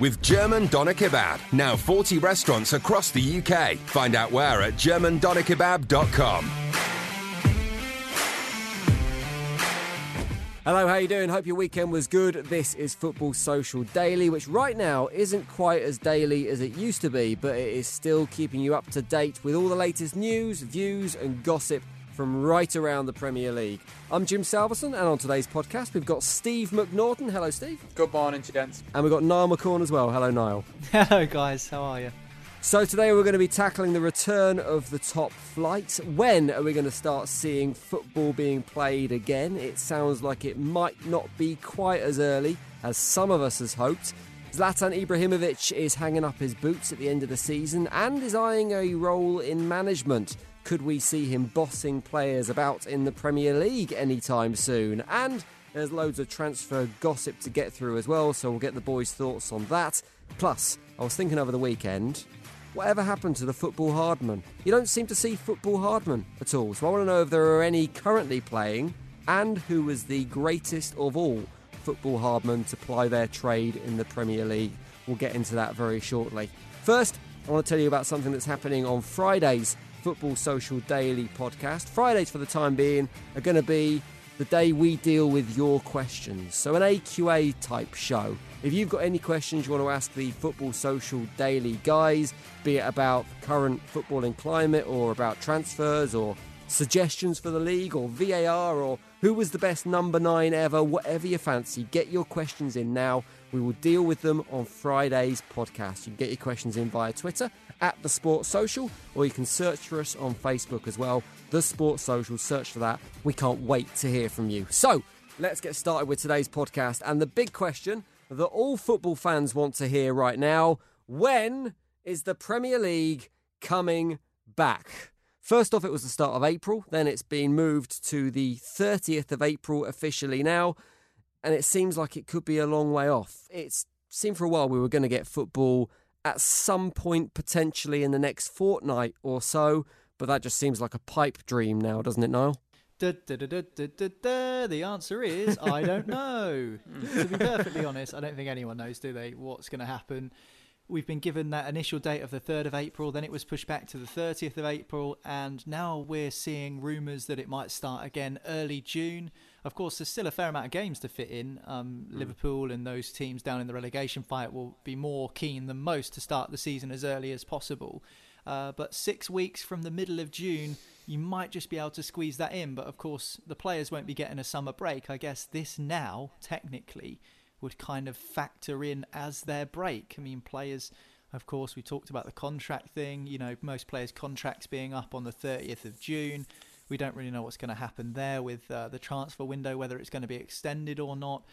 With German Doner Kebab, now 40 restaurants across the UK. Find out where at germandonerkebab.com. Hello, how you doing? Hope your weekend was good. This is Football Social Daily, which right now isn't quite as daily as it used to be, but it is still keeping you up to date with all the latest news, views, and gossip from right around the Premier League. I'm Jim Salverson, and on today's podcast, we've got Steve McNaughton. Hello, Steve. Good morning, gents. And we've got Niall McCorn as well. Hello, Niall. Hello, guys. How are you? So, today we're going to be tackling the return of the top flight. When are we going to start seeing football being played again? It sounds like it might not be quite as early as some of us has hoped. Zlatan Ibrahimovic is hanging up his boots at the end of the season and is eyeing a role in management. Could we see him bossing players about in the Premier League anytime soon? And there's loads of transfer gossip to get through as well, so we'll get the boys' thoughts on that. Plus, I was thinking over the weekend, whatever happened to the football hardman? You don't seem to see football hardman at all, so I want to know if there are any currently playing and who was the greatest of all football hardmen to ply their trade in the Premier League. We'll get into that very shortly. First, I want to tell you about something that's happening on Fridays Football Social Daily podcast. Fridays, for the time being, are going to be the day we deal with your questions. So, an AQA type show. If you've got any questions you want to ask the Football Social Daily guys, be it about current footballing climate or about transfers or suggestions for the league or VAR or who was the best number nine ever, whatever you fancy, get your questions in now. We will deal with them on Friday's podcast. You can get your questions in via Twitter at the Sports Social, or you can search for us on Facebook as well. The Sports Social, search for that. We can't wait to hear from you. So let's get started with today's podcast. And the big question that all football fans want to hear right now when is the Premier League coming back? First off, it was the start of April, then it's been moved to the 30th of April officially now, and it seems like it could be a long way off. It's seemed for a while we were going to get football at some point potentially in the next fortnight or so, but that just seems like a pipe dream now, doesn't it, Niall? Da, da, da. The answer is I don't know. to be perfectly honest, I don't think anyone knows, do they, what's going to happen. We've been given that initial date of the 3rd of April, then it was pushed back to the 30th of April, and now we're seeing rumours that it might start again early June. Of course, there's still a fair amount of games to fit in. Um, mm. Liverpool and those teams down in the relegation fight will be more keen than most to start the season as early as possible. Uh, but six weeks from the middle of June, you might just be able to squeeze that in. But of course, the players won't be getting a summer break. I guess this now, technically, would kind of factor in as their break. I mean, players, of course, we talked about the contract thing. You know, most players' contracts being up on the 30th of June. We don't really know what's going to happen there with uh, the transfer window, whether it's going to be extended or not.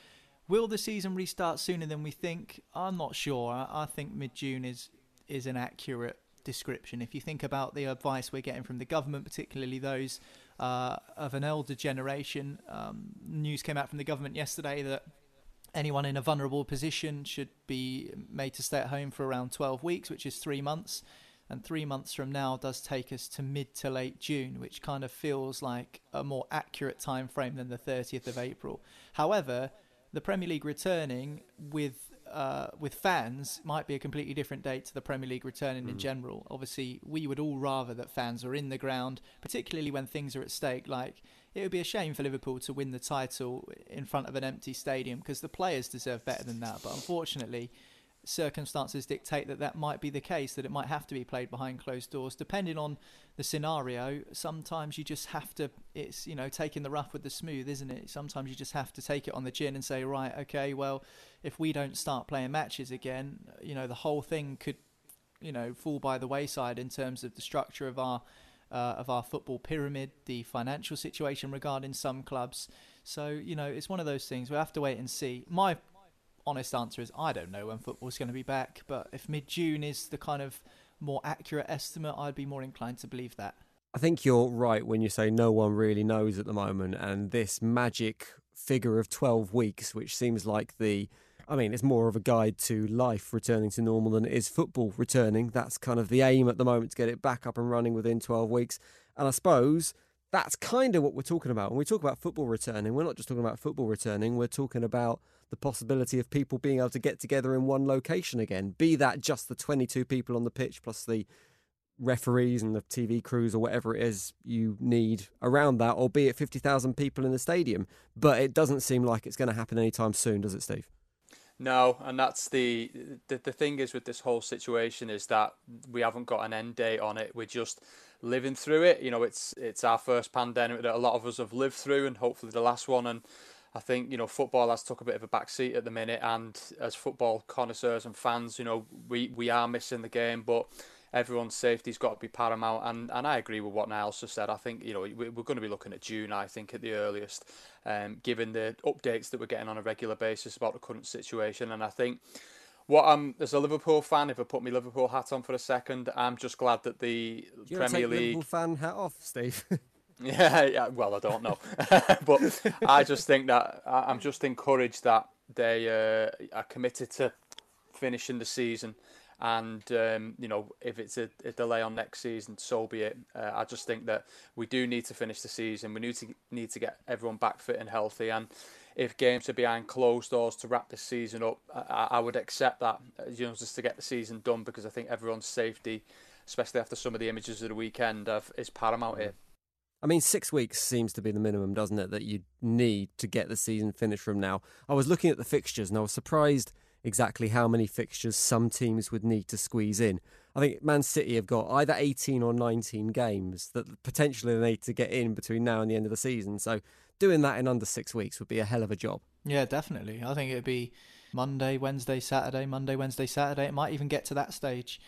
Will the season restart sooner than we think? I'm not sure. I, I think mid June is is an accurate description. If you think about the advice we're getting from the government, particularly those uh, of an elder generation, um, news came out from the government yesterday that anyone in a vulnerable position should be made to stay at home for around 12 weeks, which is three months. And three months from now does take us to mid to late June, which kind of feels like a more accurate time frame than the 30th of April. However, the Premier League returning with uh, with fans might be a completely different date to the Premier League returning mm. in general. Obviously, we would all rather that fans are in the ground, particularly when things are at stake. Like it would be a shame for Liverpool to win the title in front of an empty stadium because the players deserve better than that. But unfortunately, circumstances dictate that that might be the case, that it might have to be played behind closed doors. Depending on the scenario, sometimes you just have to, it's, you know, taking the rough with the smooth, isn't it? Sometimes you just have to take it on the chin and say, right, okay, well, if we don't start playing matches again, you know, the whole thing could, you know, fall by the wayside in terms of the structure of our. Uh, of our football pyramid, the financial situation regarding some clubs. So, you know, it's one of those things. we have to wait and see. My honest answer is I don't know when football's going to be back, but if mid June is the kind of more accurate estimate, I'd be more inclined to believe that. I think you're right when you say no one really knows at the moment, and this magic figure of 12 weeks, which seems like the I mean, it's more of a guide to life returning to normal than it is football returning. That's kind of the aim at the moment to get it back up and running within 12 weeks. And I suppose that's kind of what we're talking about. When we talk about football returning, we're not just talking about football returning, we're talking about the possibility of people being able to get together in one location again, be that just the 22 people on the pitch plus the referees and the TV crews or whatever it is you need around that, or be it 50,000 people in the stadium. But it doesn't seem like it's going to happen anytime soon, does it, Steve? No, and that's the, the the thing is with this whole situation is that we haven't got an end date on it. We're just living through it. You know, it's it's our first pandemic that a lot of us have lived through, and hopefully the last one. And I think you know football has took a bit of a back seat at the minute, and as football connoisseurs and fans, you know we we are missing the game, but everyone's safety's got to be paramount. And, and I agree with what Niall's just said. I think you know we're going to be looking at June. I think at the earliest, um, given the updates that we're getting on a regular basis about the current situation. And I think what I'm as a Liverpool fan, if I put my Liverpool hat on for a second, I'm just glad that the Premier League Liverpool fan hat off, Steve. Yeah, yeah. Well, I don't know, but I just think that I'm just encouraged that they uh, are committed to finishing the season, and um, you know if it's a, a, delay on next season, so be it. Uh, I just think that we do need to finish the season. We need to need to get everyone back fit and healthy, and if games are behind closed doors to wrap the season up, I, I would accept that. You know, just to get the season done because I think everyone's safety, especially after some of the images of the weekend, have, is paramount here. I mean, six weeks seems to be the minimum, doesn't it, that you need to get the season finished from now. I was looking at the fixtures and I was surprised exactly how many fixtures some teams would need to squeeze in. I think Man City have got either 18 or 19 games that potentially they need to get in between now and the end of the season. So doing that in under six weeks would be a hell of a job. Yeah, definitely. I think it'd be Monday, Wednesday, Saturday, Monday, Wednesday, Saturday. It might even get to that stage.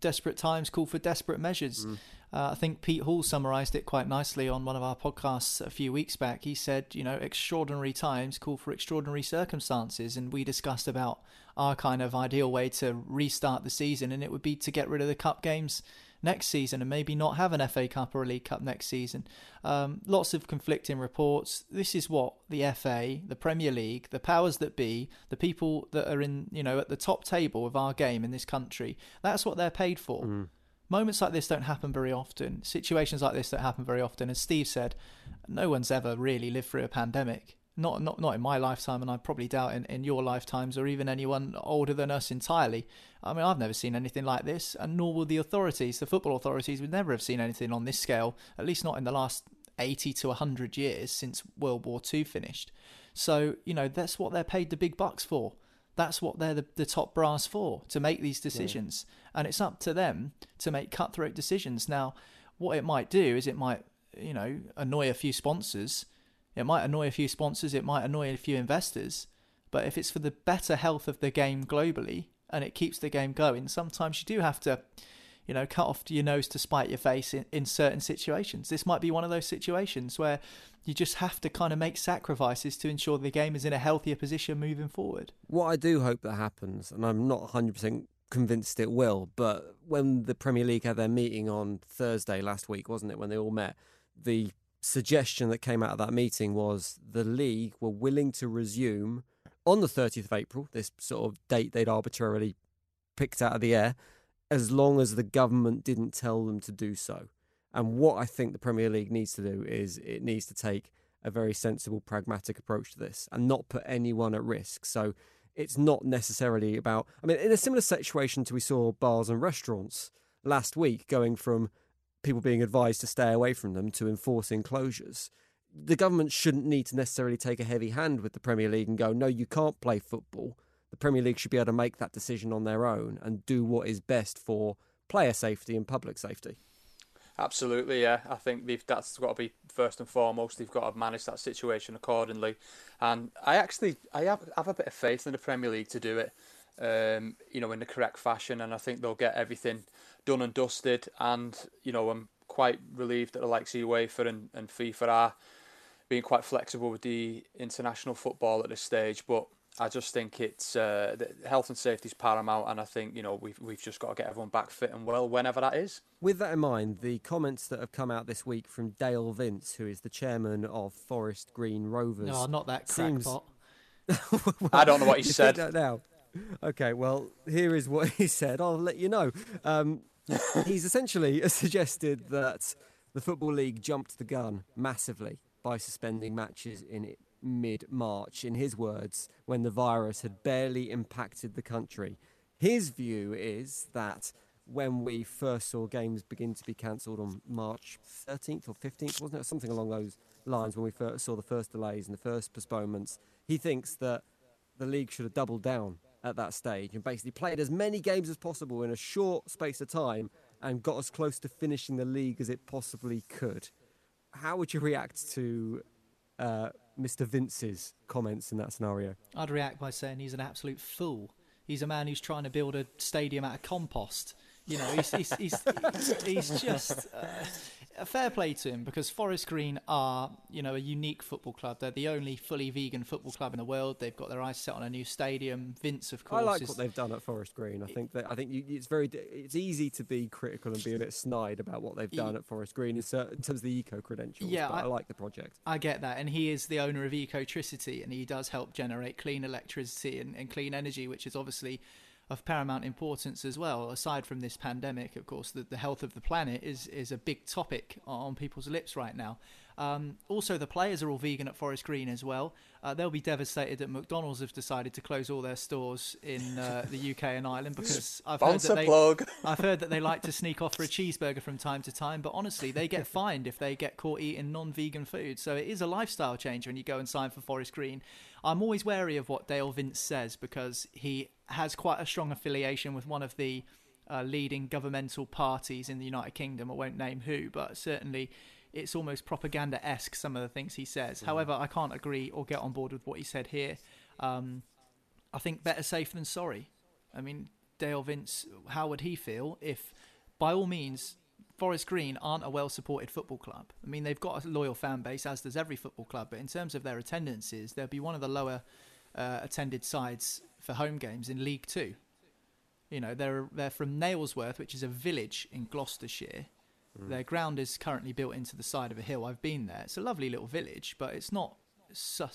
Desperate times call for desperate measures. Mm. Uh, I think Pete Hall summarised it quite nicely on one of our podcasts a few weeks back. He said, you know, extraordinary times call for extraordinary circumstances, and we discussed about our kind of ideal way to restart the season, and it would be to get rid of the cup games next season and maybe not have an FA Cup or a League Cup next season. Um, lots of conflicting reports. This is what the FA, the Premier League, the powers that be, the people that are in, you know, at the top table of our game in this country, that's what they're paid for. Mm moments like this don't happen very often. Situations like this don't happen very often. As Steve said, no one's ever really lived through a pandemic. Not not not in my lifetime, and I probably doubt in, in your lifetimes or even anyone older than us entirely. I mean, I've never seen anything like this, and nor will the authorities. The football authorities would never have seen anything on this scale, at least not in the last 80 to 100 years since World War II finished. So, you know, that's what they're paid the big bucks for. That's what they're the, the top brass for, to make these decisions. Yeah. And it's up to them to make cutthroat decisions. Now, what it might do is it might, you know, annoy a few sponsors. It might annoy a few sponsors, it might annoy a few investors. But if it's for the better health of the game globally and it keeps the game going, sometimes you do have to you know, cut off your nose to spite your face in, in certain situations. This might be one of those situations where you just have to kind of make sacrifices to ensure the game is in a healthier position moving forward. What I do hope that happens, and I'm not 100% convinced it will, but when the Premier League had their meeting on Thursday last week, wasn't it, when they all met, the suggestion that came out of that meeting was the league were willing to resume on the 30th of April, this sort of date they'd arbitrarily picked out of the air, as long as the government didn't tell them to do so. And what I think the Premier League needs to do is it needs to take a very sensible, pragmatic approach to this and not put anyone at risk. So it's not necessarily about, I mean, in a similar situation to we saw bars and restaurants last week going from people being advised to stay away from them to enforcing closures. The government shouldn't need to necessarily take a heavy hand with the Premier League and go, no, you can't play football. The Premier League should be able to make that decision on their own and do what is best for player safety and public safety. Absolutely, yeah. I think they've, that's got to be first and foremost. They've got to manage that situation accordingly, and I actually I have, have a bit of faith in the Premier League to do it, um, you know, in the correct fashion, and I think they'll get everything done and dusted. And you know, I'm quite relieved that the likes of UEFA and, and FIFA are being quite flexible with the international football at this stage, but I just think it's uh, health and safety is paramount, and I think you know we've we've just got to get everyone back fit and well whenever that is. With that in mind, the comments that have come out this week from Dale Vince, who is the chairman of Forest Green Rovers, no, not that crackpot. well, I don't know what he said now. Okay, well here is what he said. I'll let you know. Um, he's essentially suggested that the football league jumped the gun massively by suspending matches in mid March, in his words, when the virus had barely impacted the country. His view is that when we first saw games begin to be cancelled on March 13th or 15th, wasn't it? Something along those lines when we first saw the first delays and the first postponements. He thinks that the league should have doubled down at that stage and basically played as many games as possible in a short space of time and got as close to finishing the league as it possibly could. How would you react to uh, Mr. Vince's comments in that scenario? I'd react by saying he's an absolute fool. He's a man who's trying to build a stadium out of compost. You know, he's he's he's, he's just uh, a fair play to him because Forest Green are, you know, a unique football club. They're the only fully vegan football club in the world. They've got their eyes set on a new stadium. Vince, of course, I like is, what they've done at Forest Green. I think that I think you, it's very it's easy to be critical and be a bit snide about what they've done at Forest Green in, terms of the eco credentials. Yeah, I, I, like the project. I get that, and he is the owner of Ecotricity, and he does help generate clean electricity and, and clean energy, which is obviously of paramount importance as well. Aside from this pandemic, of course, the, the health of the planet is is a big topic on people's lips right now. Um, also, the players are all vegan at Forest Green as well. Uh, they'll be devastated that McDonald's have decided to close all their stores in uh, the UK and Ireland because I've heard, that they, plug. I've heard that they like to sneak off for a cheeseburger from time to time. But honestly, they get fined if they get caught eating non-vegan food. So it is a lifestyle change when you go and sign for Forest Green. I'm always wary of what Dale Vince says because he has quite a strong affiliation with one of the uh, leading governmental parties in the United Kingdom. I won't name who, but certainly it's almost propaganda esque, some of the things he says. Mm. However, I can't agree or get on board with what he said here. Um, I think better safe than sorry. I mean, Dale Vince, how would he feel if, by all means, Forest Green aren't a well supported football club? I mean, they've got a loyal fan base, as does every football club, but in terms of their attendances, they'll be one of the lower uh, attended sides for home games in League Two. You know, they're they're from Nailsworth, which is a village in Gloucestershire. Mm. Their ground is currently built into the side of a hill. I've been there. It's a lovely little village, but it's not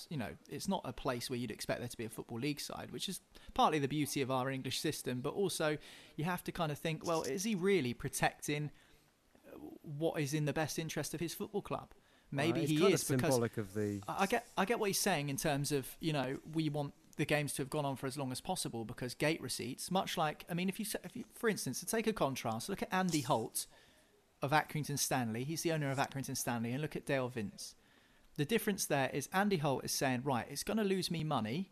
you know, it's not a place where you'd expect there to be a football league side, which is partly the beauty of our English system. But also, you have to kind of think, well, is he really protecting what is in the best interest of his football club? Maybe uh, he is because of the... I get I get what he's saying in terms of you know we want the games to have gone on for as long as possible because gate receipts, much like, I mean, if you, if you for instance, to take a contrast, look at Andy Holt of Accrington Stanley. He's the owner of Accrington Stanley, and look at Dale Vince. The difference there is Andy Holt is saying, right, it's going to lose me money,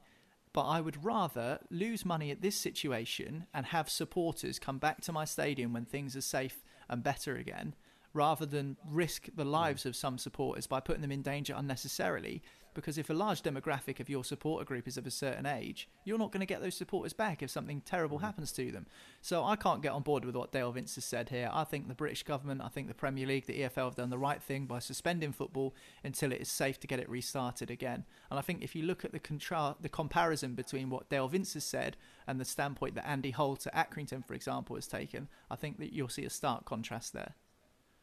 but I would rather lose money at this situation and have supporters come back to my stadium when things are safe and better again rather than risk the mm. lives of some supporters by putting them in danger unnecessarily. Because if a large demographic of your supporter group is of a certain age, you're not going to get those supporters back if something terrible mm-hmm. happens to them. So I can't get on board with what Dale Vince has said here. I think the British government, I think the Premier League, the EFL have done the right thing by suspending football until it is safe to get it restarted again. And I think if you look at the contra- the comparison between what Dale Vince has said and the standpoint that Andy Holt at Accrington, for example, has taken, I think that you'll see a stark contrast there.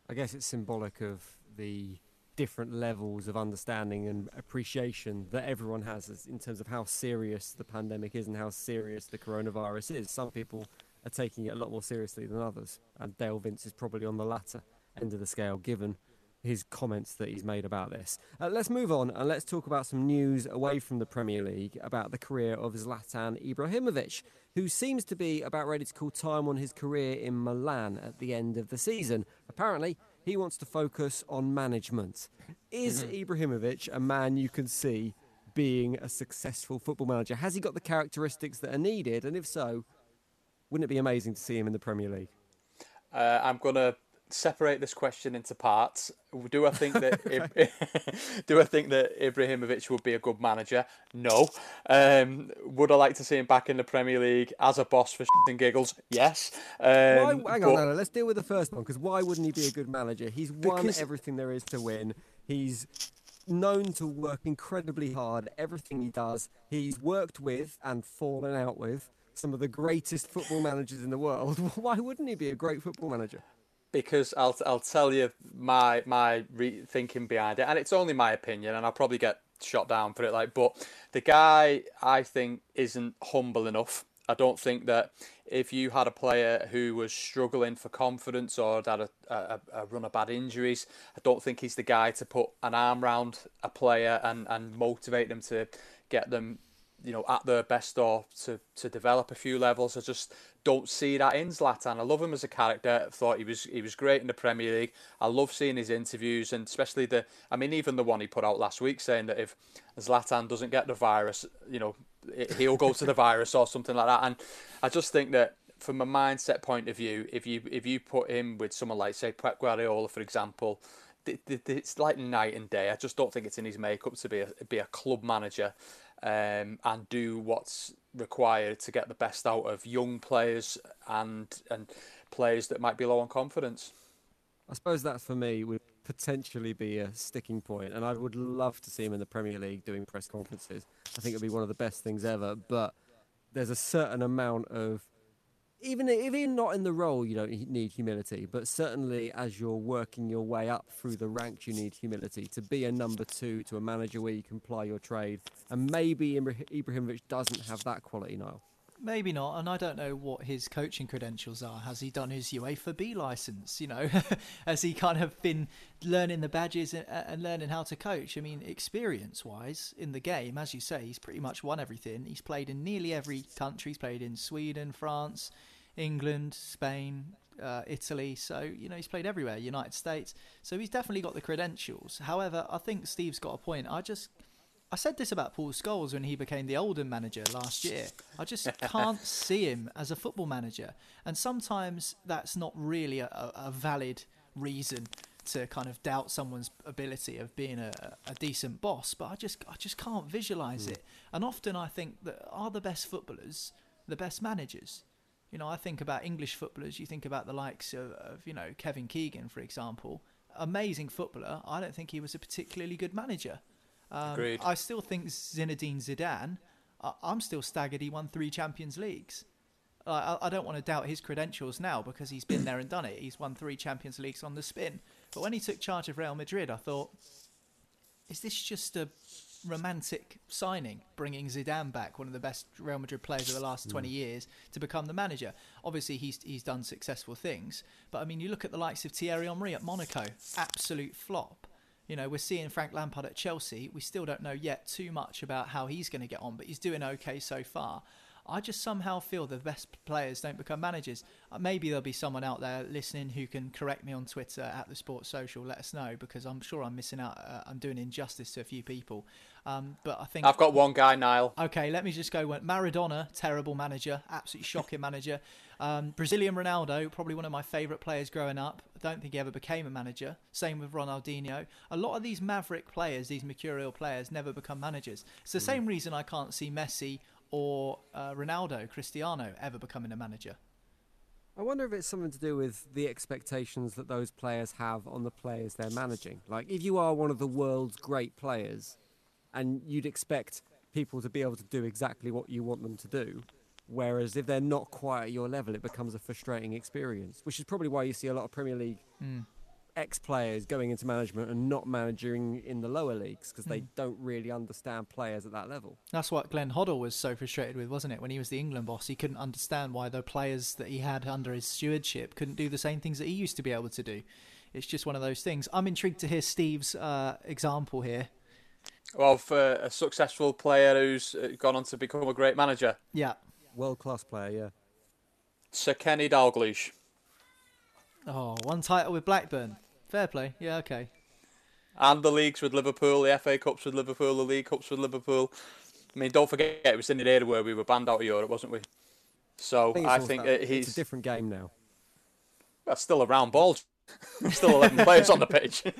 I guess it's symbolic of the different levels of understanding and appreciation that everyone has in terms of how serious the pandemic is and how serious the coronavirus is. Some people are taking it a lot more seriously than others, and Dale Vince is probably on the latter end of the scale given his comments that he's made about this. Uh, let's move on and let's talk about some news away from the Premier League about the career of Zlatan Ibrahimovic, who seems to be about ready to call time on his career in Milan at the end of the season. Apparently, he wants to focus on management. Is Ibrahimovic a man you can see being a successful football manager? Has he got the characteristics that are needed? And if so, wouldn't it be amazing to see him in the Premier League? Uh, I'm going to separate this question into parts. Do I think that do I think that Ibrahimovic would be a good manager? No. Um, would I like to see him back in the Premier League as a boss for and giggles? Yes. Um, why, hang but- on, no, no, let's deal with the first one because why wouldn't he be a good manager? He's won Because- everything there is to win. He's known to work incredibly hard. Everything he does, he's worked with and fallen out with some of the greatest football managers in the world. Why wouldn't he be a great football manager? Because I'll I'll tell you my my re- thinking behind it, and it's only my opinion, and I'll probably get shot down for it. Like, but the guy I think isn't humble enough. I don't think that if you had a player who was struggling for confidence or had a, a, a run of bad injuries, I don't think he's the guy to put an arm round a player and, and motivate them to get them you know, at their best or to, to develop a few levels. I just don't see that in Zlatan. I love him as a character. I thought he was he was great in the Premier League. I love seeing his interviews and especially the I mean even the one he put out last week saying that if Zlatan doesn't get the virus, you know, he'll go to the virus or something like that. And I just think that from a mindset point of view, if you if you put him with someone like say Pep Guardiola, for example, it's like night and day. I just don't think it's in his makeup to be a be a club manager um, and do what's required to get the best out of young players and and players that might be low on confidence. I suppose that for me would potentially be a sticking point, and I would love to see him in the Premier League doing press conferences. I think it would be one of the best things ever. But there's a certain amount of even if you're not in the role, you don't need humility. But certainly, as you're working your way up through the ranks, you need humility to be a number two to a manager where you can ply your trade. And maybe Ibrahimovic doesn't have that quality now. Maybe not, and I don't know what his coaching credentials are. Has he done his UEFA B license? You know, has he kind of been learning the badges and, and learning how to coach? I mean, experience-wise in the game, as you say, he's pretty much won everything. He's played in nearly every country. He's played in Sweden, France, England, Spain, uh, Italy. So you know, he's played everywhere. United States. So he's definitely got the credentials. However, I think Steve's got a point. I just I said this about Paul Scholes when he became the Oldham manager last year. I just can't see him as a football manager. And sometimes that's not really a, a valid reason to kind of doubt someone's ability of being a, a decent boss. But I just I just can't visualize hmm. it. And often I think that are the best footballers the best managers. You know, I think about English footballers. You think about the likes of, of you know Kevin Keegan, for example. Amazing footballer. I don't think he was a particularly good manager. Um, Agreed. I still think Zinedine Zidane. I, I'm still staggered. He won three Champions Leagues. I, I don't want to doubt his credentials now because he's been there and done it. He's won three Champions Leagues on the spin. But when he took charge of Real Madrid, I thought, is this just a romantic signing, bringing Zidane back, one of the best Real Madrid players of the last 20 years, to become the manager? Obviously, he's he's done successful things, but I mean, you look at the likes of Thierry Henry at Monaco, absolute flop. You know, we're seeing Frank Lampard at Chelsea. We still don't know yet too much about how he's going to get on, but he's doing okay so far. I just somehow feel the best players don't become managers. Uh, maybe there'll be someone out there listening who can correct me on Twitter at the Sports Social. Let us know because I'm sure I'm missing out. Uh, I'm doing injustice to a few people. Um, but I think I've got one guy, Niall. Okay, let me just go. with Maradona, terrible manager, absolutely shocking manager. Um, Brazilian Ronaldo, probably one of my favourite players growing up. I don't think he ever became a manager. Same with Ronaldinho. A lot of these maverick players, these mercurial players, never become managers. It's the same reason I can't see Messi or uh, Ronaldo, Cristiano, ever becoming a manager. I wonder if it's something to do with the expectations that those players have on the players they're managing. Like, if you are one of the world's great players, and you'd expect people to be able to do exactly what you want them to do, whereas if they're not quite at your level, it becomes a frustrating experience. Which is probably why you see a lot of Premier League Mm. ex players going into management and not managing in the lower leagues because they Mm. don't really understand players at that level. That's what Glenn Hoddle was so frustrated with, wasn't it? When he was the England boss, he couldn't understand why the players that he had under his stewardship couldn't do the same things that he used to be able to do. It's just one of those things. I'm intrigued to hear Steve's uh, example here. Well, for a successful player who's gone on to become a great manager, Yeah. World class player, yeah. Sir Kenny Dalglish. Oh, one title with Blackburn. Fair play. Yeah, okay. And the leagues with Liverpool, the FA Cups with Liverpool, the League Cups with Liverpool. I mean, don't forget, it was in the era where we were banned out of Europe, wasn't we? So it's I think that- uh, he's it's a different game now. That's still a round ball. Still 11 players on the pitch.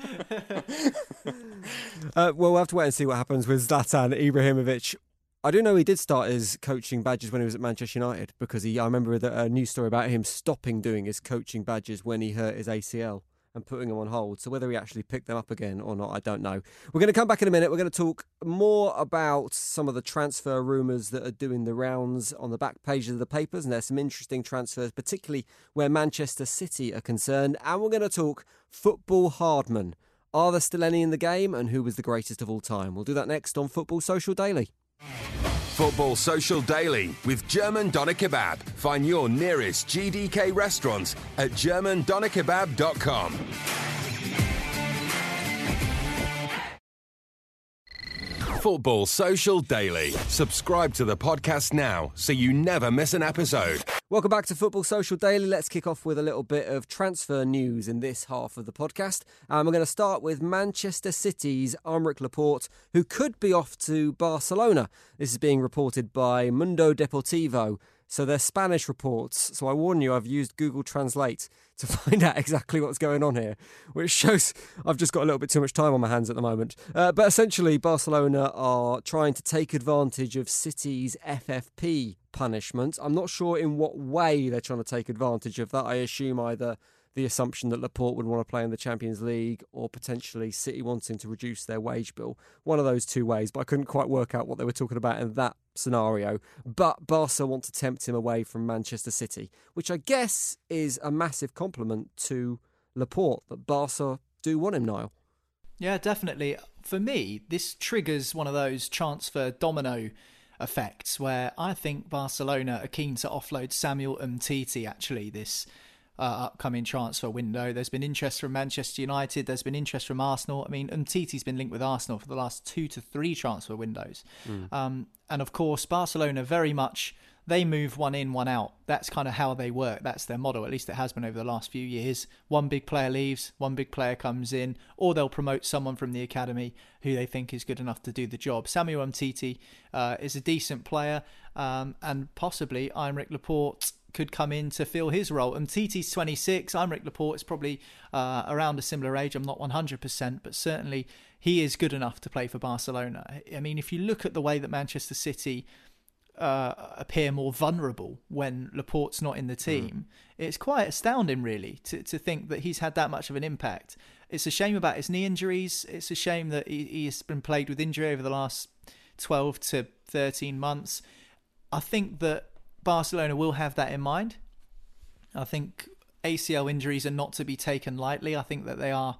Uh, well, we'll have to wait and see what happens with Zlatan Ibrahimovic. I do know he did start his coaching badges when he was at Manchester United because he. I remember the, a news story about him stopping doing his coaching badges when he hurt his ACL and putting them on hold. So whether he actually picked them up again or not, I don't know. We're going to come back in a minute. We're going to talk more about some of the transfer rumours that are doing the rounds on the back pages of the papers, and there's some interesting transfers, particularly where Manchester City are concerned. And we're going to talk football hardman. Are there still any in the game, and who was the greatest of all time? We'll do that next on Football Social Daily. Football Social Daily with German Doner Kebab. Find your nearest GDK restaurants at germandonerkebab.com. Football Social Daily. Subscribe to the podcast now so you never miss an episode. Welcome back to Football Social Daily. Let's kick off with a little bit of transfer news in this half of the podcast. Um, we're going to start with Manchester City's Aymeric Laporte, who could be off to Barcelona. This is being reported by Mundo Deportivo. So they're Spanish reports. So I warn you, I've used Google Translate to find out exactly what's going on here, which shows I've just got a little bit too much time on my hands at the moment. Uh, but essentially, Barcelona are trying to take advantage of City's FFP punishment. I'm not sure in what way they're trying to take advantage of that. I assume either the assumption that Laporte would want to play in the Champions League or potentially City wanting to reduce their wage bill. One of those two ways, but I couldn't quite work out what they were talking about in that scenario. But Barca want to tempt him away from Manchester City, which I guess is a massive compliment to Laporte that Barca do want him, Niall. Yeah, definitely. For me, this triggers one of those transfer domino effects where I think Barcelona are keen to offload Samuel Umtiti actually this uh, upcoming transfer window. There's been interest from Manchester United, there's been interest from Arsenal. I mean, Umtiti's been linked with Arsenal for the last two to three transfer windows. Um, and of course, Barcelona very much they move one in, one out. That's kind of how they work. That's their model. At least it has been over the last few years. One big player leaves, one big player comes in, or they'll promote someone from the academy who they think is good enough to do the job. Samuel Umtiti uh, is a decent player, um, and possibly Aymeric Laporte could come in to fill his role. Umtiti's 26. Aymeric Laporte is probably uh, around a similar age. I'm not 100%, but certainly he is good enough to play for Barcelona. I mean, if you look at the way that Manchester City uh, appear more vulnerable when Laporte's not in the team. It's quite astounding, really, to, to think that he's had that much of an impact. It's a shame about his knee injuries. It's a shame that he, he has been plagued with injury over the last 12 to 13 months. I think that Barcelona will have that in mind. I think ACL injuries are not to be taken lightly. I think that they are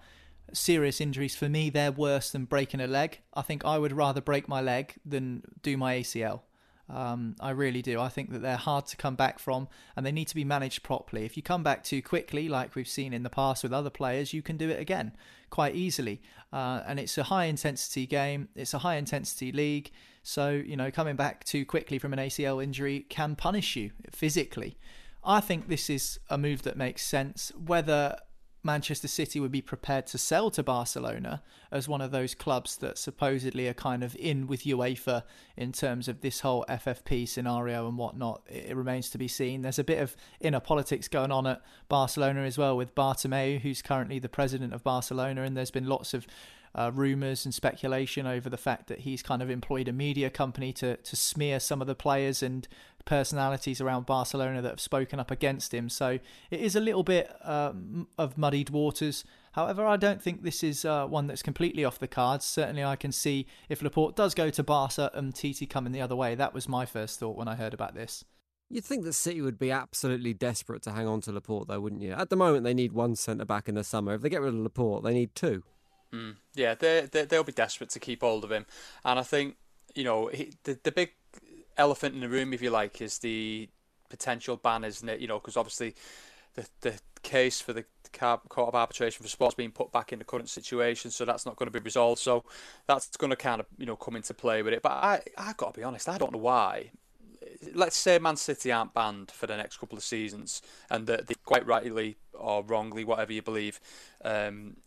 serious injuries. For me, they're worse than breaking a leg. I think I would rather break my leg than do my ACL. Um, I really do. I think that they're hard to come back from and they need to be managed properly. If you come back too quickly, like we've seen in the past with other players, you can do it again quite easily. Uh, and it's a high intensity game, it's a high intensity league. So, you know, coming back too quickly from an ACL injury can punish you physically. I think this is a move that makes sense. Whether Manchester City would be prepared to sell to Barcelona as one of those clubs that supposedly are kind of in with UEFA in terms of this whole FFP scenario and whatnot. It remains to be seen. There's a bit of inner politics going on at Barcelona as well with Bartomeu, who's currently the president of Barcelona, and there's been lots of uh, rumours and speculation over the fact that he's kind of employed a media company to to smear some of the players and personalities around Barcelona that have spoken up against him. So it is a little bit um, of muddied waters. However, I don't think this is uh, one that's completely off the cards. Certainly, I can see if Laporte does go to Barca Umtiti coming the other way. That was my first thought when I heard about this. You'd think that City would be absolutely desperate to hang on to Laporte, though, wouldn't you? At the moment, they need one centre back in the summer. If they get rid of Laporte, they need two. Mm. Yeah, they, they they'll be desperate to keep hold of him, and I think you know he, the the big elephant in the room, if you like, is the potential ban, isn't it? You know, because obviously the the case for the Court of Arbitration for Sports being put back in the current situation, so that's not going to be resolved. So that's going to kind of you know come into play with it. But I I got to be honest, I don't know why. Let's say Man City aren't banned for the next couple of seasons, and that they quite rightly or wrongly, whatever you believe, um,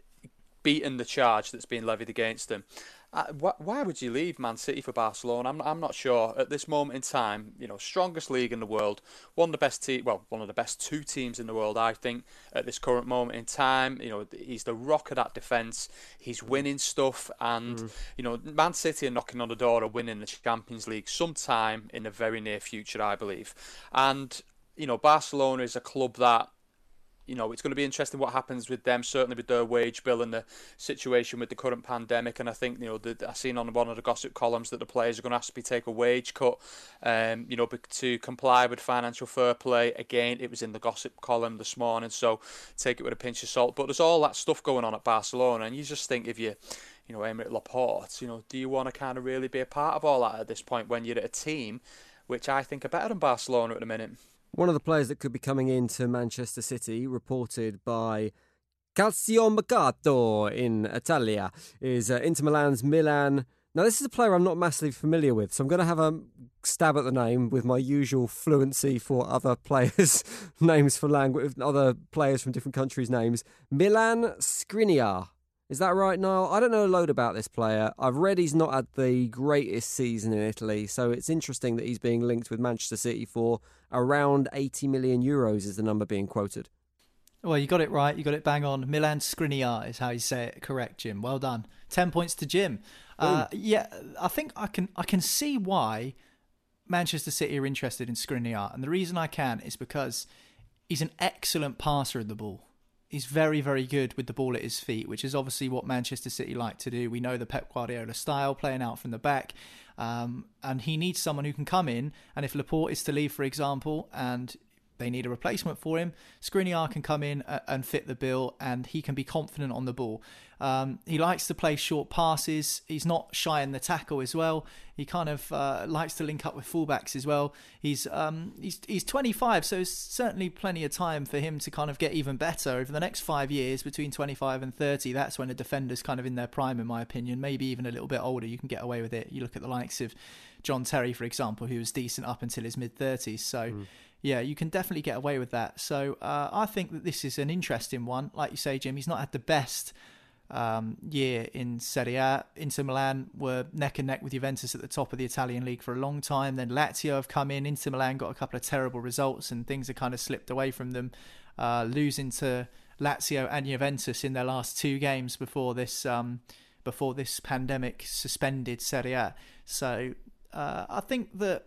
beaten the charge that's being levied against them. Uh, wh- why would you leave Man City for Barcelona? I'm, I'm not sure. At this moment in time, you know, strongest league in the world, one of the best te- well, one of the best two teams in the world, I think, at this current moment in time. You know, he's the rock of that defence. He's winning stuff, and mm. you know, Man City are knocking on the door of winning the Champions League sometime in the very near future, I believe. And you know, Barcelona is a club that you know, it's going to be interesting what happens with them, certainly with their wage bill and the situation with the current pandemic. And I think, you know, the, I've seen on one of the gossip columns that the players are going to have to be, take a wage cut, um, you know, to comply with financial fair play. Again, it was in the gossip column this morning, so take it with a pinch of salt. But there's all that stuff going on at Barcelona, and you just think if you, you know, Aymeric Laporte, you know, do you want to kind of really be a part of all that at this point when you're at a team which I think are better than Barcelona at the minute? One of the players that could be coming into Manchester City, reported by Calcio Mercato in Italia, is uh, Inter Milan's Milan. Now, this is a player I'm not massively familiar with, so I'm going to have a stab at the name with my usual fluency for other players' names for language, other players from different countries' names. Milan Skriniar. Is that right, Niall? I don't know a load about this player. I've read he's not had the greatest season in Italy, so it's interesting that he's being linked with Manchester City for around 80 million euros, is the number being quoted. Well, you got it right. You got it bang on. Milan Skriniar is how you say it correct, Jim. Well done. 10 points to Jim. Uh, yeah, I think I can I can see why Manchester City are interested in Skriniar, and the reason I can is because he's an excellent passer of the ball he's very, very good with the ball at his feet, which is obviously what Manchester City like to do. We know the Pep Guardiola style, playing out from the back. Um, and he needs someone who can come in. And if Laporte is to leave, for example, and they need a replacement for him, Skriniar can come in and fit the bill, and he can be confident on the ball. Um, he likes to play short passes. He's not shy in the tackle as well. He kind of uh, likes to link up with fullbacks as well. He's um, he's he's 25, so it's certainly plenty of time for him to kind of get even better over the next five years. Between 25 and 30, that's when a defender's kind of in their prime, in my opinion. Maybe even a little bit older, you can get away with it. You look at the likes of John Terry, for example, who was decent up until his mid 30s. So. Mm yeah, you can definitely get away with that. So uh, I think that this is an interesting one. Like you say, Jim, he's not had the best um, year in Serie A. Inter Milan were neck and neck with Juventus at the top of the Italian league for a long time. Then Lazio have come in. Inter Milan got a couple of terrible results, and things have kind of slipped away from them, uh, losing to Lazio and Juventus in their last two games before this um, before this pandemic suspended Serie A. So uh, I think that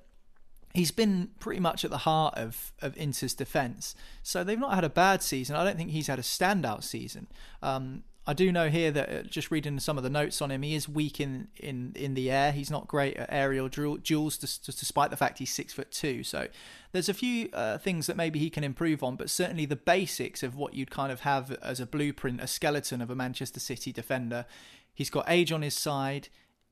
he's been pretty much at the heart of, of Inter's defence. So they've not had a bad season. I don't think he's had a standout season. Um, I do know here that uh, just reading some of the notes on him, he is weak in, in, in the air. He's not great at aerial duels, despite the fact he's six foot two. So there's a few uh, things that maybe he can improve on, but certainly the basics of what you'd kind of have as a blueprint, a skeleton of a Manchester City defender. He's got age on his side.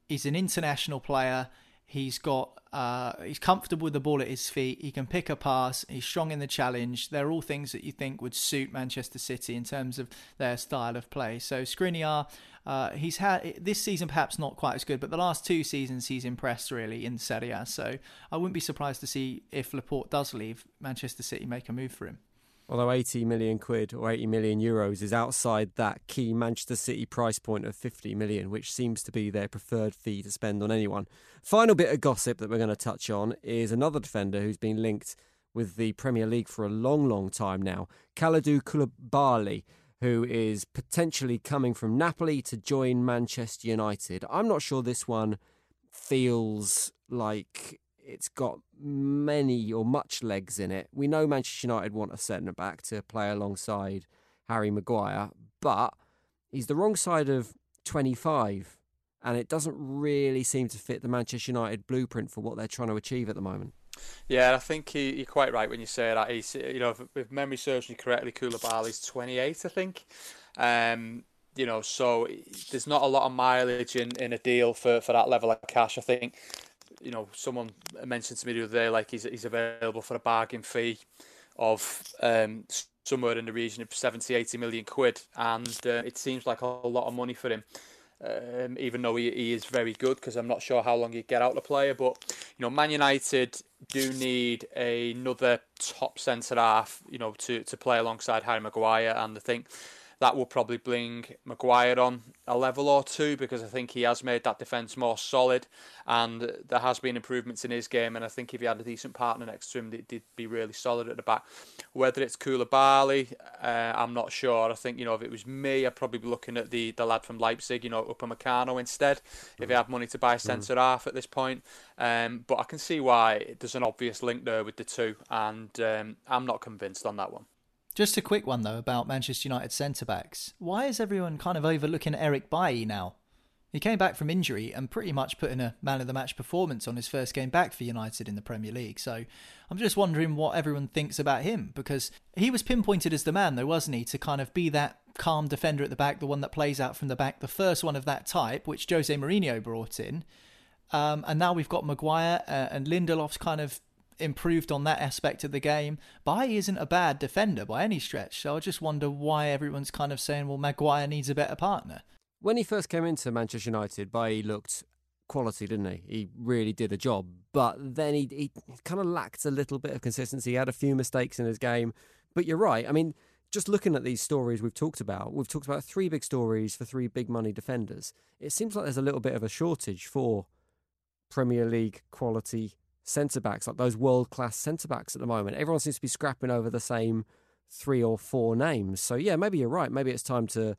He's an international player. He's got uh, he's comfortable with the ball at his feet. He can pick a pass. He's strong in the challenge. They're all things that you think would suit Manchester City in terms of their style of play. So Skriniar, uh, he's had this season perhaps not quite as good, but the last two seasons he's impressed really in Serie A. So I wouldn't be surprised to see if Laporte does leave, Manchester City make a move for him although 80 million quid or 80 million euros is outside that key Manchester City price point of 50 million, which seems to be their preferred fee to spend on anyone. Final bit of gossip that we're going to touch on is another defender who's been linked with the Premier League for a long, long time now, Kalidou Koulibaly, who is potentially coming from Napoli to join Manchester United. I'm not sure this one feels like it's got many or much legs in it. We know Manchester United want a centre back to play alongside Harry Maguire, but he's the wrong side of 25, and it doesn't really seem to fit the Manchester United blueprint for what they're trying to achieve at the moment. Yeah, I think he, you're quite right when you say that. He's, you know, if, if memory serves me correctly, Koulibaly's 28, I think. Um, you know, so there's not a lot of mileage in, in a deal for, for that level of cash. I think, you know, someone mentioned to me the other day, like he's he's available for a bargain fee of um, somewhere in the region of 70, 80 million quid, and uh, it seems like a lot of money for him. Um, even though he, he is very good, because I'm not sure how long he'd get out the player. But you know, Man United do need another top centre half, you know, to, to play alongside Harry Maguire, and I think that will probably bring Maguire on a level or two because I think he has made that defence more solid and there has been improvements in his game and I think if he had a decent partner next to him he'd be really solid at the back. Whether it's Koulibaly, uh, I'm not sure. I think, you know, if it was me I'd probably be looking at the, the lad from Leipzig, you know, Upamecano instead if he had money to buy a centre half at this point. Um, but I can see why there's an obvious link there with the two and um, I'm not convinced on that one. Just a quick one though about Manchester United centre backs. Why is everyone kind of overlooking Eric Bailly now? He came back from injury and pretty much put in a man of the match performance on his first game back for United in the Premier League. So I'm just wondering what everyone thinks about him because he was pinpointed as the man, though, wasn't he, to kind of be that calm defender at the back, the one that plays out from the back, the first one of that type, which Jose Mourinho brought in. Um, and now we've got Maguire uh, and Lindelof's kind of improved on that aspect of the game. Bailly isn't a bad defender by any stretch, so I just wonder why everyone's kind of saying, well, Maguire needs a better partner. When he first came into Manchester United, Bailly looked quality, didn't he? He really did a job, but then he, he kind of lacked a little bit of consistency. He had a few mistakes in his game, but you're right. I mean, just looking at these stories we've talked about, we've talked about three big stories for three big money defenders. It seems like there's a little bit of a shortage for Premier League quality centre backs, like those world class centre backs at the moment. Everyone seems to be scrapping over the same three or four names. So yeah, maybe you're right. Maybe it's time to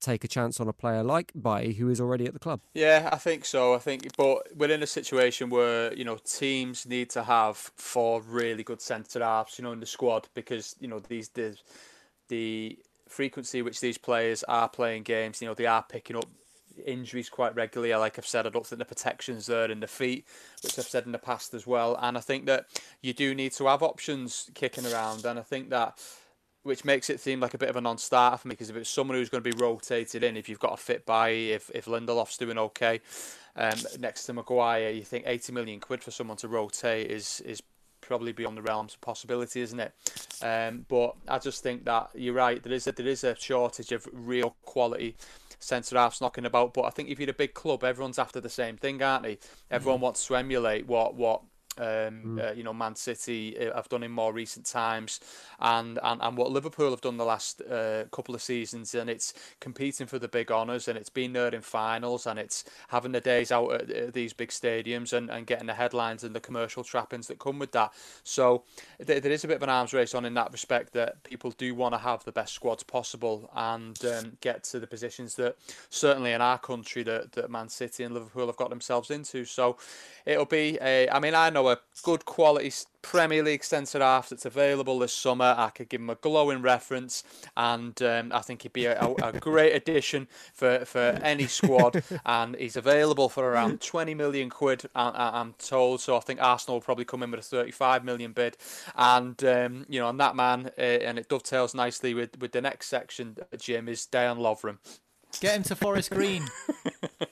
take a chance on a player like Bailly, who is already at the club. Yeah, I think so. I think, but we're in a situation where you know teams need to have four really good centre halves, you know, in the squad because you know these the the frequency which these players are playing games, you know, they are picking up injuries quite regularly. Like I've said, I don't think the protection's there in the feet, which I've said in the past as well. And I think that you do need to have options kicking around. And I think that which makes it seem like a bit of a non-starter for me because if it's someone who's going to be rotated in, if you've got a fit by, if if Lindelof's doing okay, um, next to Maguire, you think 80 million quid for someone to rotate is is probably beyond the realms of possibility, isn't it? Um, but I just think that you're right. There is a, there is a shortage of real quality centre halves knocking about. But I think if you're a big club, everyone's after the same thing, aren't they? Everyone mm. wants to emulate what what um, mm. uh, you know, Man City uh, have done in more recent times, and, and, and what Liverpool have done the last uh, couple of seasons, and it's competing for the big honours, and it's been there in finals, and it's having the days out at, at these big stadiums, and, and getting the headlines and the commercial trappings that come with that. So there, there is a bit of an arms race on in that respect that people do want to have the best squads possible and um, get to the positions that certainly in our country that, that Man City and Liverpool have got themselves into. So it'll be a. I mean, I know a good quality Premier League centre half that's available this summer. I could give him a glowing reference, and um, I think he'd be a, a, great addition for, for any squad. and he's available for around 20 million quid, I, am told. So I think Arsenal will probably come in with a 35 million bid. And um, you know, and that man, uh, and it dovetails nicely with with the next section, Jim, is Dejan Lovren. Get him to Forest Green.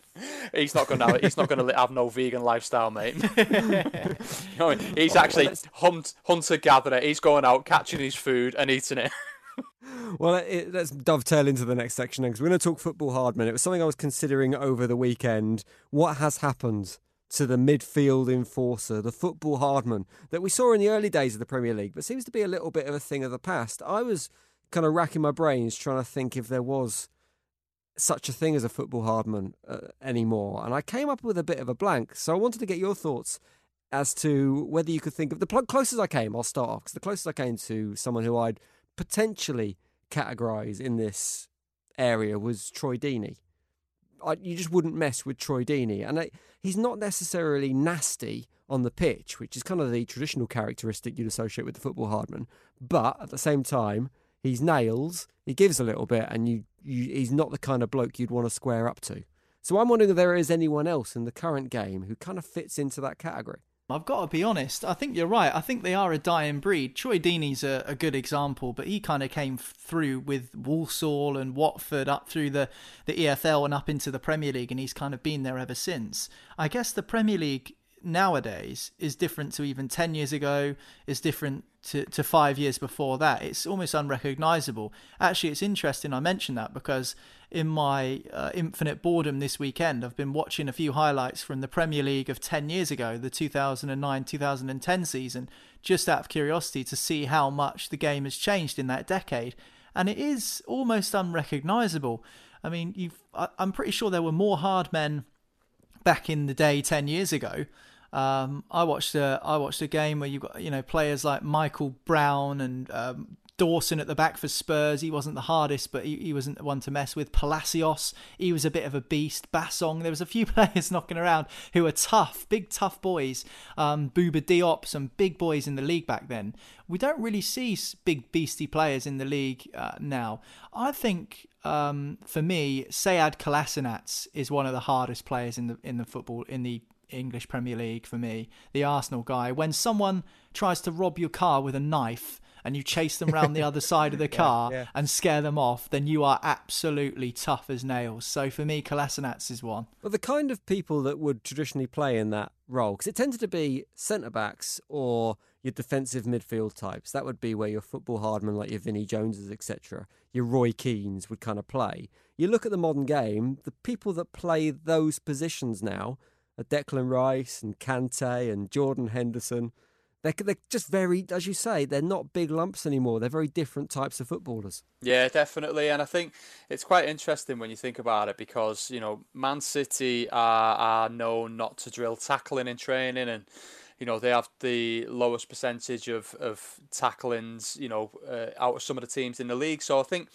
he's not going to. He's not to have no vegan lifestyle, mate. you know, he's oh, actually hunt, hunter gatherer. He's going out catching his food and eating it. well, it, let's dovetail into the next section because we're going to talk football hard minute. It was something I was considering over the weekend. What has happened to the midfield enforcer, the football hardman that we saw in the early days of the Premier League, but seems to be a little bit of a thing of the past? I was kind of racking my brains trying to think if there was such a thing as a football hardman uh, anymore. And I came up with a bit of a blank. So I wanted to get your thoughts as to whether you could think of the pl- closest I came. I'll start off because the closest I came to someone who I'd potentially categorise in this area was Troy Deeney. I, you just wouldn't mess with Troy Deeney, and I, he's not necessarily nasty on the pitch, which is kind of the traditional characteristic you'd associate with the football hardman. But at the same time, he's nails. He gives a little bit, and you you, he's not the kind of bloke you'd want to square up to. So I'm wondering if there is anyone else in the current game who kind of fits into that category. I've got to be honest. I think you're right. I think they are a dying breed. Troy Deeney's a, a good example, but he kind of came through with Walsall and Watford up through the, the EFL and up into the Premier League, and he's kind of been there ever since. I guess the Premier League nowadays is different to even 10 years ago, is different to, to five years before that. It's almost unrecognizable. Actually, it's interesting I mentioned that because in my uh, infinite boredom this weekend, I've been watching a few highlights from the Premier League of 10 years ago, the 2009 2010 season, just out of curiosity to see how much the game has changed in that decade. And it is almost unrecognizable. I mean, I, I'm pretty sure there were more hard men back in the day 10 years ago um, I watched a I watched a game where you got you know players like Michael Brown and um, Dawson at the back for Spurs. He wasn't the hardest, but he, he wasn't the one to mess with. Palacios, he was a bit of a beast. Bassong, there was a few players knocking around who were tough, big tough boys. Um, Bouba Diop, some big boys in the league back then. We don't really see big beasty players in the league uh, now. I think um, for me, Sead Kolasinac is one of the hardest players in the in the football in the English Premier League for me, the Arsenal guy. When someone tries to rob your car with a knife and you chase them around the other side of the car yeah, yeah. and scare them off, then you are absolutely tough as nails. So for me, Kolasinac is one. Well, the kind of people that would traditionally play in that role, because it tended to be centre backs or your defensive midfield types. That would be where your football hardmen, like your Vinnie Joneses, etc., your Roy Keanes would kind of play. You look at the modern game, the people that play those positions now Declan Rice and Kante and Jordan Henderson. They're, they're just very, as you say, they're not big lumps anymore. They're very different types of footballers. Yeah, definitely. And I think it's quite interesting when you think about it because, you know, Man City are, are known not to drill tackling in training and, you know, they have the lowest percentage of, of tacklings, you know, uh, out of some of the teams in the league. So I think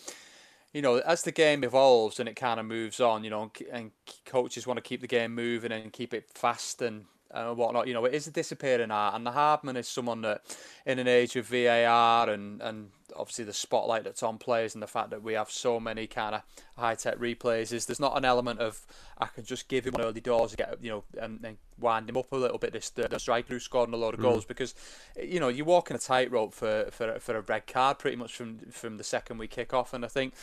you know, as the game evolves and it kind of moves on, you know, and coaches want to keep the game moving and keep it fast and and whatnot. You know, it is a disappearing art, and the Hardman is someone that, in an age of VAR and and obviously the spotlight that's on players and the fact that we have so many kind of high tech replays, is there's not an element of I can just give him early doors, get you know, and, and wind him up a little bit. This the, the striker who scored a lot of mm. goals because, you know, you're walking a tightrope for for for a red card pretty much from from the second we kick off, and I think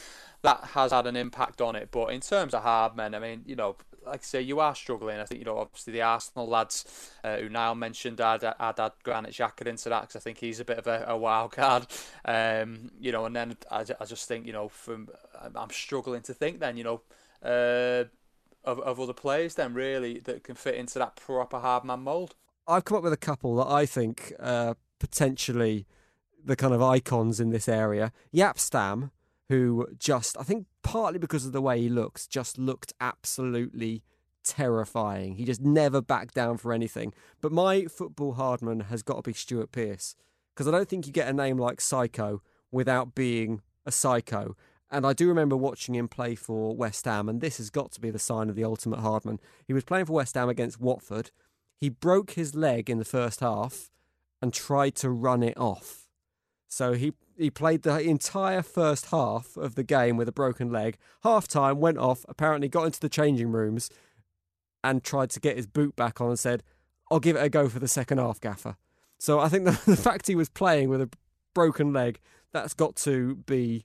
that has had an impact on it. But in terms of hard men, I mean, you know, like I say, you are struggling. I think you know, obviously the Arsenal lads uh, who now mentioned, I'd, I'd add Granit Xhaka into that because I think he's a bit of a, a wild card. Um, you know, and then I, I just think you know, from I'm struggling to think then you know. Uh, of, of other players then really that can fit into that proper hard man mould. I've come up with a couple that I think uh, potentially the kind of icons in this area. Jaap Stam, who just, I think partly because of the way he looks, just looked absolutely terrifying. He just never backed down for anything. But my football hardman has got to be Stuart Pearce because I don't think you get a name like Psycho without being a psycho. And I do remember watching him play for West Ham, and this has got to be the sign of the ultimate hardman. He was playing for West Ham against Watford. He broke his leg in the first half and tried to run it off. So he he played the entire first half of the game with a broken leg. Half time went off, apparently got into the changing rooms and tried to get his boot back on and said, I'll give it a go for the second half, Gaffer. So I think the, the fact he was playing with a broken leg, that's got to be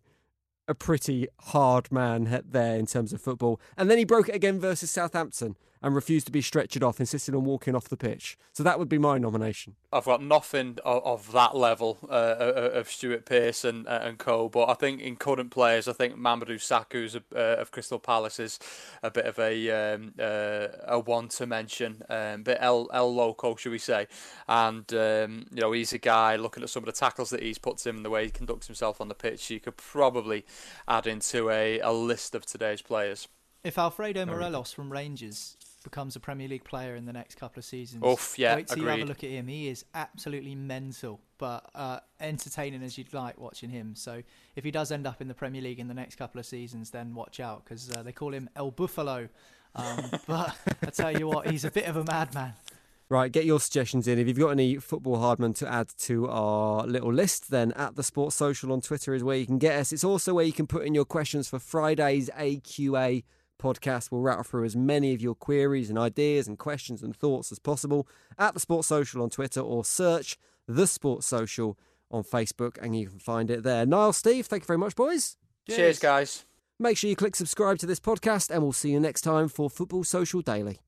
a pretty hard man there in terms of football. And then he broke it again versus Southampton and refused to be stretchered off, insisting on walking off the pitch. So that would be my nomination. I've got nothing of, of that level uh, uh of Stuart Pearce and, uh, and co. But I think in current players, I think Mamadou Sakho's uh, of Crystal Palace is a bit of a um, uh, a one to mention, um, bit El El Loco, should we say? And um, you know, he's a guy looking at some of the tackles that he's put in, and the way he conducts himself on the pitch. You could probably add into a, a list of today's players. If Alfredo Morelos from Rangers becomes a Premier League player in the next couple of seasons. Oof, yeah, Wait till agreed. you have a look at him. He is absolutely mental, but uh, entertaining as you'd like watching him. So if he does end up in the Premier League in the next couple of seasons, then watch out because uh, they call him El Buffalo. Um, but I tell you what, he's a bit of a madman. Right, get your suggestions in. If you've got any football hardmen to add to our little list, then at the Sports Social on Twitter is where you can get us. It's also where you can put in your questions for Friday's AQA podcast. We'll rattle through as many of your queries and ideas and questions and thoughts as possible at the Sports Social on Twitter or search the Sports Social on Facebook and you can find it there. Niall, Steve, thank you very much, boys. Cheers, guys. Make sure you click subscribe to this podcast and we'll see you next time for Football Social Daily.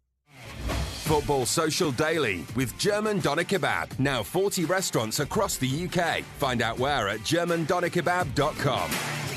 Football Social Daily with German Doner Kebab. Now 40 restaurants across the UK. Find out where at germandonerkebab.com.